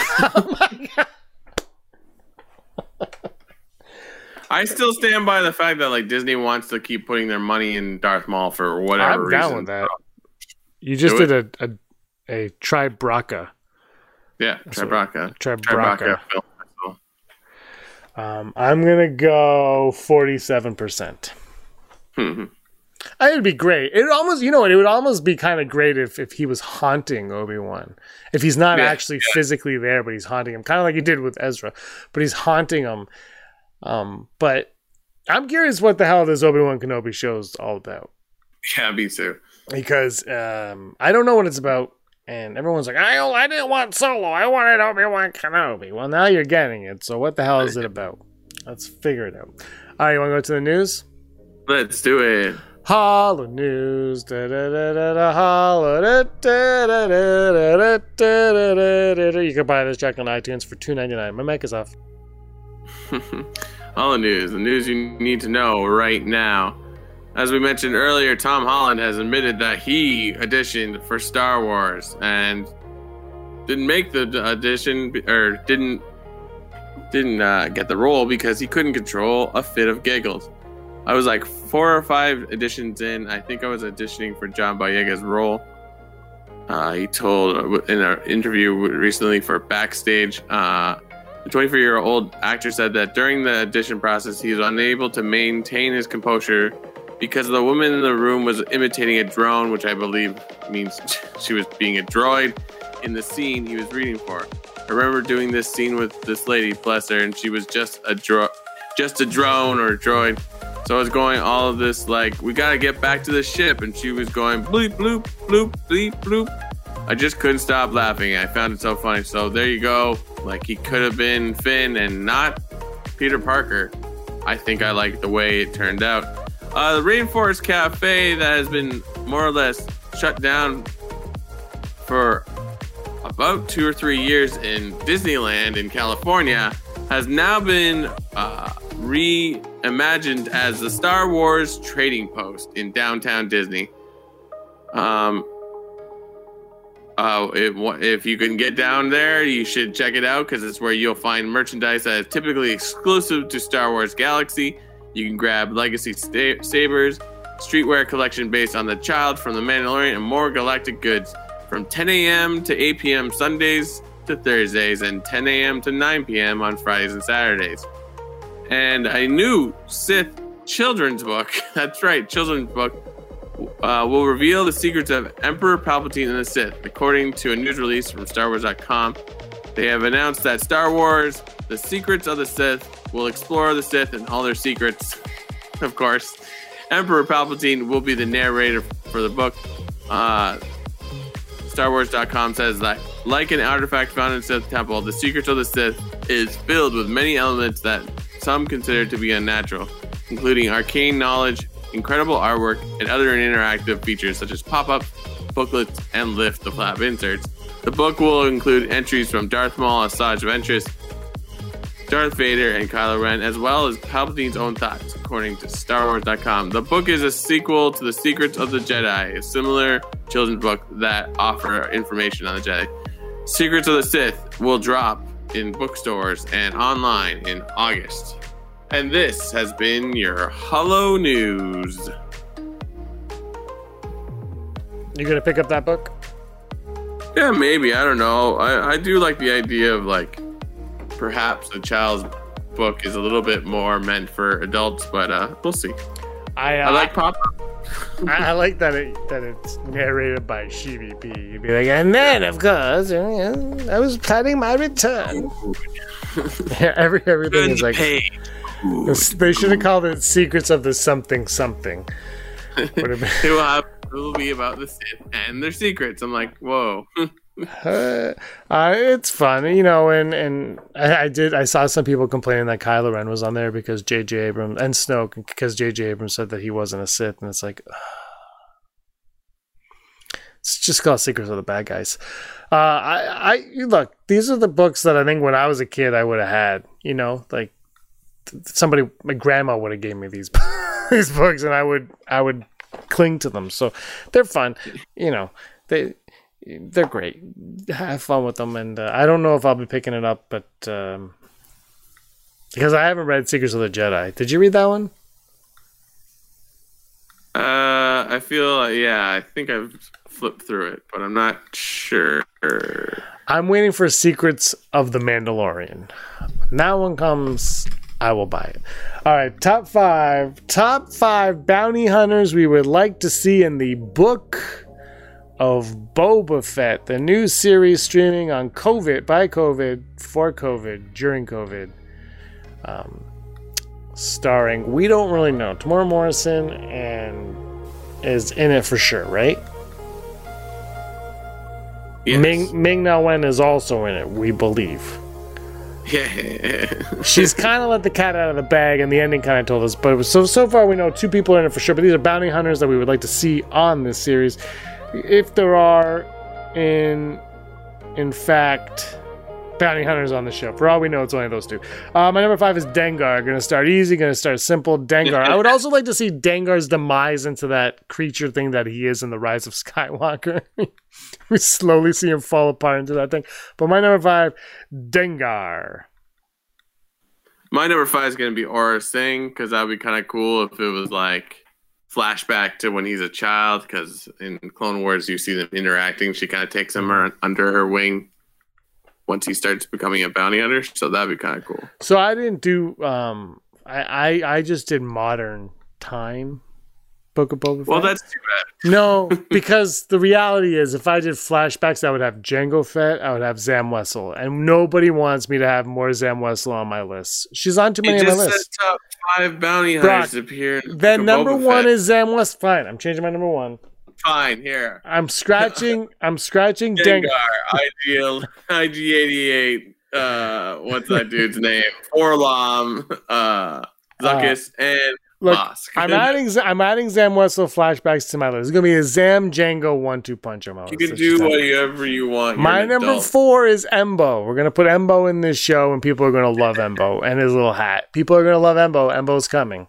I still stand by the fact that like Disney wants to keep putting their money in Darth Maul for whatever I'm reason. down with that. You just Do did a, a a tribraca. Yeah, Tribraca. Tribraca. Film Festival. Um, I'm gonna go forty-seven percent. Mhm. It'd be great. It would almost, you know? It would almost be kind of great if, if he was haunting Obi Wan. If he's not Yeah, actually physically there, but he's haunting him, kind of like he did with Ezra. But he's haunting him. Um, but I'm curious what the hell this Obi Wan Kenobi show is all about. Yeah, me too. because um, I don't know what it's about, and everyone's like, "I I didn't want Solo, I wanted Obi Wan Kenobi." Well, now you're getting it. So what the hell is it about? Let's figure it out. All right, you want to go to the news? Let's do it. Hollow news. Da, da, da, da, da, hollow, da, da, da, da, da, da, da, da, da, da. You can buy this track on iTunes for two ninety nine. My mic is off. All the news, the news you need to know right now. As we mentioned earlier, Tom Holland has admitted that he auditioned for Star Wars and didn't make the audition or didn't didn't uh, get the role because he couldn't control a fit of giggles. I was like four or five auditions in. I think I was auditioning for John Boyega's role. Uh, he told in an interview recently for Backstage. Uh, the 24 year old actor said that during the audition process, he was unable to maintain his composure because the woman in the room was imitating a drone, which I believe means she was being a droid in the scene he was reading for. I remember doing this scene with this lady, bless her, and she was just a dro- just a drone or a droid. So I was going all of this like, we gotta get back to the ship, and she was going bleep bloop bloop bleep bloop. I just couldn't stop laughing. I found it so funny. So there you go. Like he could have been Finn and not Peter Parker. I think I like the way it turned out. Uh, the Rainforest Cafe that has been more or less shut down for about two or three years in Disneyland in California has now been uh, reimagined as the Star Wars Trading Post in downtown Disney. Um, uh, if, if you can get down there, you should check it out because it's where you'll find merchandise that is typically exclusive to Star Wars Galaxy. You can grab legacy sabers, streetwear collection based on the child from The Mandalorian, and more galactic goods from 10 a.m. to 8 p.m. Sundays to Thursdays, and 10 a.m. to 9 p.m. on Fridays and Saturdays. And a new Sith children's book, that's right, children's book, uh, will reveal the secrets of Emperor Palpatine and the Sith, according to a news release from StarWars.com. They have announced that Star Wars: The Secrets of the Sith will explore the Sith and all their secrets. of course, Emperor Palpatine will be the narrator for the book. Uh, StarWars.com says that, like an artifact found in Sith Temple, the Secrets of the Sith is filled with many elements that some consider to be unnatural, including arcane knowledge, incredible artwork, and other interactive features such as pop ups, booklets, and lift the flap inserts. The book will include entries from Darth Maul, Asajj Ventress, Darth Vader, and Kylo Ren, as well as Palpatine's own thoughts, according to StarWars.com. The book is a sequel to The Secrets of the Jedi, a similar children's book that offer information on the Jedi. Secrets of the Sith will drop in bookstores and online in August. And this has been your Hello News. You gonna pick up that book? Yeah, maybe. I don't know. I, I do like the idea of like perhaps a child's book is a little bit more meant for adults, but uh, we'll see. I, uh, I like pop. I, I like that it that it's narrated by SheVP. You'd be like, and then of course, I was planning my return. yeah, every everything is like Page. They should have called it "Secrets of the Something Something." Would have been- it will have. It will be about the Sith and their secrets. I'm like, whoa. Uh, uh, it's fun, you know, and and I, I did. I saw some people complaining that Kylo Ren was on there because J.J. Abrams and Snoke because J.J. Abrams said that he wasn't a Sith, and it's like it's just called Secrets of the Bad Guys. Uh, I, I look. These are the books that I think when I was a kid I would have had. You know, like somebody, my grandma would have gave me these these books, and I would I would cling to them. So they're fun. You know, they they're great. Have fun with them, and uh, I don't know if I'll be picking it up, but um, because I haven't read Secrets of the Jedi. Did you read that one? Uh, I feel like, yeah, I think I've flipped through it, but I'm not sure. I'm waiting for Secrets of the Mandalorian. That one comes, I will buy it. All right, top five, top five bounty hunters we would like to see in the book of Boba Fett, the new series streaming on COVID, by COVID, for COVID, during COVID. Um, starring, we don't really know, Temuera Morrison and is in it for sure, right? Yes. Ming Ming Na Wen is also in it, we believe. Yeah. She's kind of let the cat out of the bag, and the ending kind of told us. But so so far, we know two people are in it for sure. But these are bounty hunters that we would like to see on this series, if there are, in in fact, bounty hunters on the show. For all we know, it's only those two. Uh, my number five is Dengar. Going to start easy. Going to start simple. Dengar. I would also like to see Dengar's demise into that creature thing that he is in the Rise of Skywalker. we slowly see him fall apart into that thing. But my number five, Dengar. My number five is going to be Aurra Sing because that would be kind of cool if it was like flashback to when he's a child. Because in Clone Wars, you see them interacting. She kind of takes him under her wing once he starts becoming a bounty hunter. So that'd be kind of cool. So I didn't do. Um, I I, I just did modern time. Book of Boba Fett. Well, that's too bad. no, because the reality is, if I did flashbacks, I would have Django Fett, I would have Zam Wesell, and nobody wants me to have more Zam Wesell on my list. She's on too many on my list. top five bounty Brock, hunters appear. Then number Boba one Fett. is Zam West. Fine, I'm changing my number one. Fine. Here, I'm scratching. I'm scratching Dengar, Dengar. ideal, IG88. Uh, what's that dude's name? Orlam, uh, Zuckuss, and Look, Bossk. I'm adding I'm adding Zam Wesell flashbacks to my list. It's gonna be a Zam Django one two punch on my list. You can do whatever you want. You're My number adult. four is Embo. We're gonna put Embo in this show, and people are gonna love Embo and his little hat. People are gonna love Embo. Embo's coming.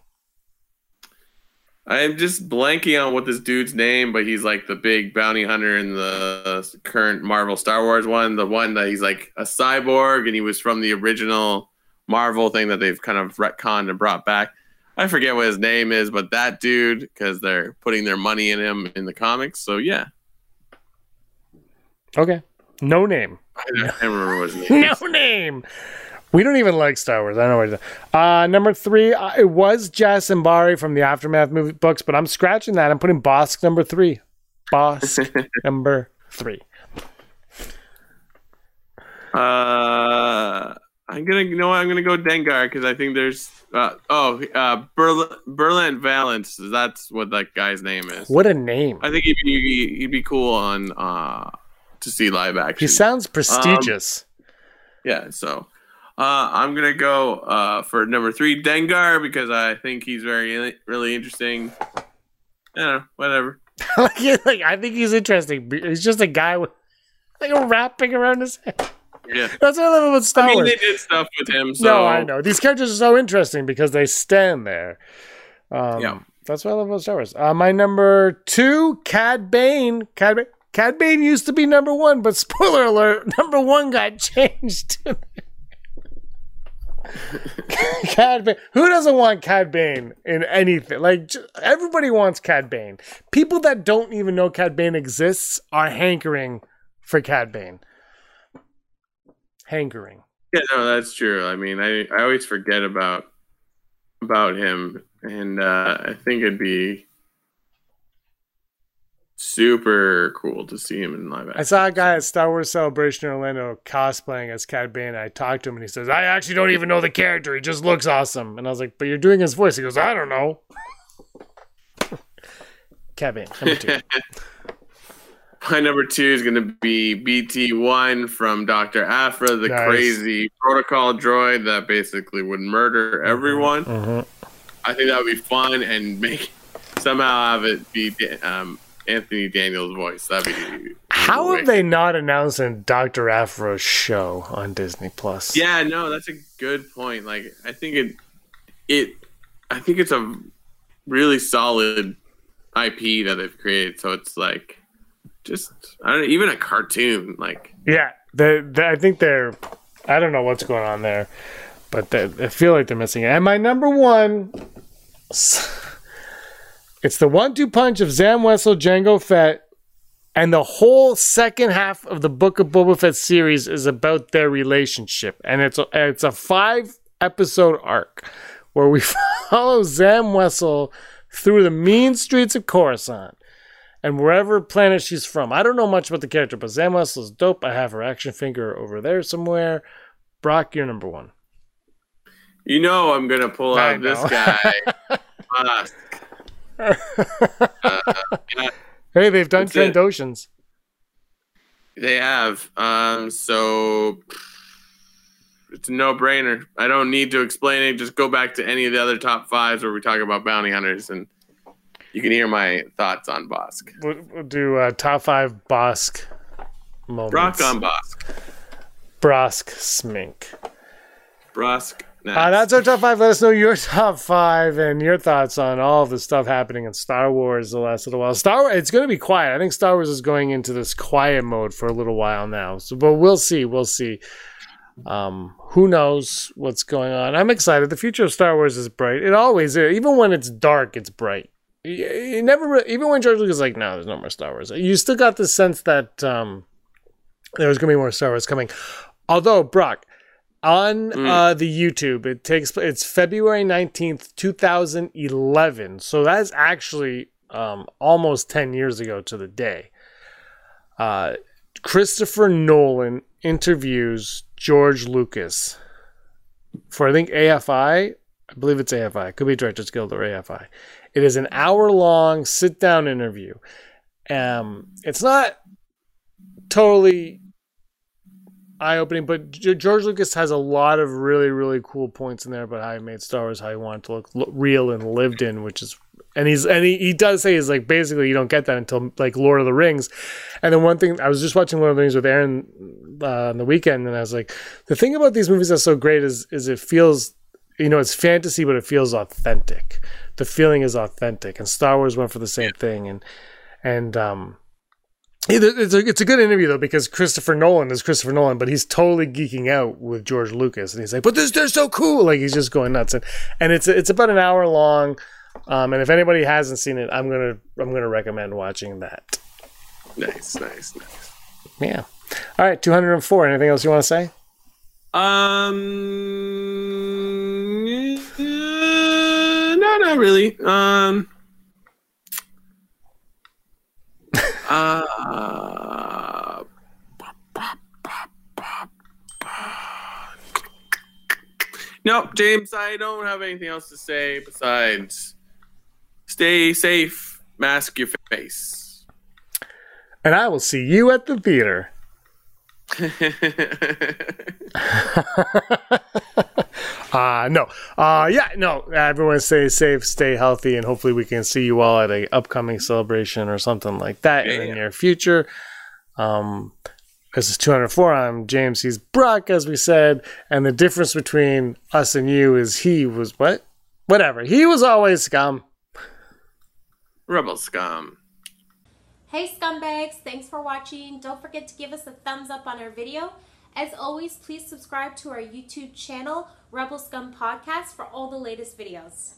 I'm just blanking on what this dude's name, but he's like the big bounty hunter in the current Marvel Star Wars one. The one that he's like a cyborg and he was from the original Marvel thing that they've kind of retconned and brought back. I forget what his name is, but that dude, because they're putting their money in him in the comics. So yeah, Okay. No name. I don't remember what his name No name. We don't even like Star Wars. I don't know what. Uh, number three, uh, it was Jas Emari from the Aftermath movie books, but I'm scratching that. I'm putting Bossk number three. Bossk number three. Uh, I'm gonna, you know what? I'm gonna go Dengar because I think there's. Uh, oh, uh, Berlin, Beilert Valance. That's what that guy's name is. What a name. I think he'd be he'd be cool on uh to see live action. He sounds prestigious. yeah, so uh, I'm gonna go uh, for number three, Dengar, because I think he's very really interesting. i Yeah, whatever. like, like, I think he's interesting. He's just a guy with like a wrapping around his head. Yeah, That's what I love about Star I mean Wars. they did stuff with him. So No, I know. These characters are so interesting because they stand there. Um, Yeah. That's what I love about Star Wars. Uh, my number two, Cad Bane. Cad, ba- Cad Bane used to be number one, but spoiler alert, number one got changed. Cad Bane. Who doesn't want Cad Bane in anything? Like, everybody wants Cad Bane. People that don't even know Cad Bane exists are hankering for Cad Bane. Hankering. Yeah, no, that's true. I mean, I I always forget about about him, and uh, I think it'd be super cool to see him in live action. I saw a guy at Star Wars Celebration in Orlando cosplaying as Cad Bane. I talked to him and he says, I actually don't even know the character. He just looks awesome. And I was like, But you're doing his voice. He goes, I don't know. Cad Bane, number two. My number two is going to be BT1 from Dr. Aphra, the Nice. crazy protocol droid that basically would murder everyone. Mhm. I think that would be fun and make somehow have it be um, Anthony Daniels' voice. That'd be How have they not announced a Dr. Aphra's show on Disney Plus? Yeah, no, that's a good point. Like, I think it, it, I think it's a really solid IP that they've created. So it's like, just I don't know, even a cartoon. Like, Yeah, they, they, I think they're. I don't know what's going on there, but they, I feel like they're missing it. And my number one, it's the one-two punch of Zam Wesell, Django Fett, and the whole second half of the Book of Boba Fett series is about their relationship, and it's a, it's a five-episode arc where we follow Zam Wesell through the mean streets of Coruscant and wherever planet she's from. I don't know much about the character, but Zam Wesell's dope. I have her action figure over there somewhere. Brock, you're number one. you know, I'm gonna pull out this know. guy. Musk. Hey, they've done That's it. Trandoshans. They have. Um, so it's a no-brainer. I don't need to explain it. Just go back to any of the other top fives where we talk about bounty hunters, and you can hear my thoughts on Bossk. We'll, we'll do uh, top five Bossk moments. Brock on Bossk. Brosk Smink. Brosk. Uh, that's our top five. Let us know your top five and your thoughts on all the stuff happening in Star Wars the last little while. Star Wars, it's going to be quiet. I think Star Wars is going into this quiet mode for a little while now. So, but we'll see. We'll see. Um, who knows what's going on? I'm excited. The future of Star Wars is bright. It always is. Even when it's dark, it's bright. You, never, even when George Lucas is like, no, there's no more Star Wars. You still got the sense that um, there's going to be more Star Wars coming. Although Brock, on Mm. uh, the YouTube, it takes it's February nineteenth, two thousand eleven. So that's actually um, almost ten years ago to the day. Uh, Christopher Nolan interviews George Lucas for I think AFI. I believe it's AFI. Could be Directors Guild or AFI. It is an hour long sit down interview. Um, it's not totally eye opening. But George Lucas has a lot of really really cool points in there about how he made Star Wars, how he wanted to look, look real and lived in, which is. And he's and he, he does say is like basically you don't get that until like Lord of the Rings, and then one thing I was just watching Lord of the Rings with Aaron uh, on the weekend, and I was like, the thing about these movies that's so great is is it feels you know it's fantasy but it feels authentic the feeling is authentic and star wars went for the same thing and and um it's a, it's a good interview though because Christopher Nolan is Christopher Nolan, but he's totally geeking out with George Lucas, and he's like, "But this they're so cool!" Like he's just going nuts, and and it's it's about an hour long, um, and if anybody hasn't seen it, I'm gonna I'm gonna recommend watching that. Nice, nice, nice. Yeah. All right, 204. Anything else you want to say? Um, no, not really. Um, uh, no, James, I don't have anything else to say besides stay safe, mask your face. And I will see you at the theater. uh no. Uh yeah no. Everyone stay safe stay healthy and hopefully we can see you all at a upcoming celebration or something like that in the Yeah. near future. Um this is 204 i'm james. He's brock as we said. And the difference between us and you is he was what? Whatever. He was always scum. Rebel scum. Hey scumbags, thanks for watching. Don't forget to give us a thumbs up on our video. As always, please subscribe to our YouTube channel, Rebel Scum Podcast, for all the latest videos.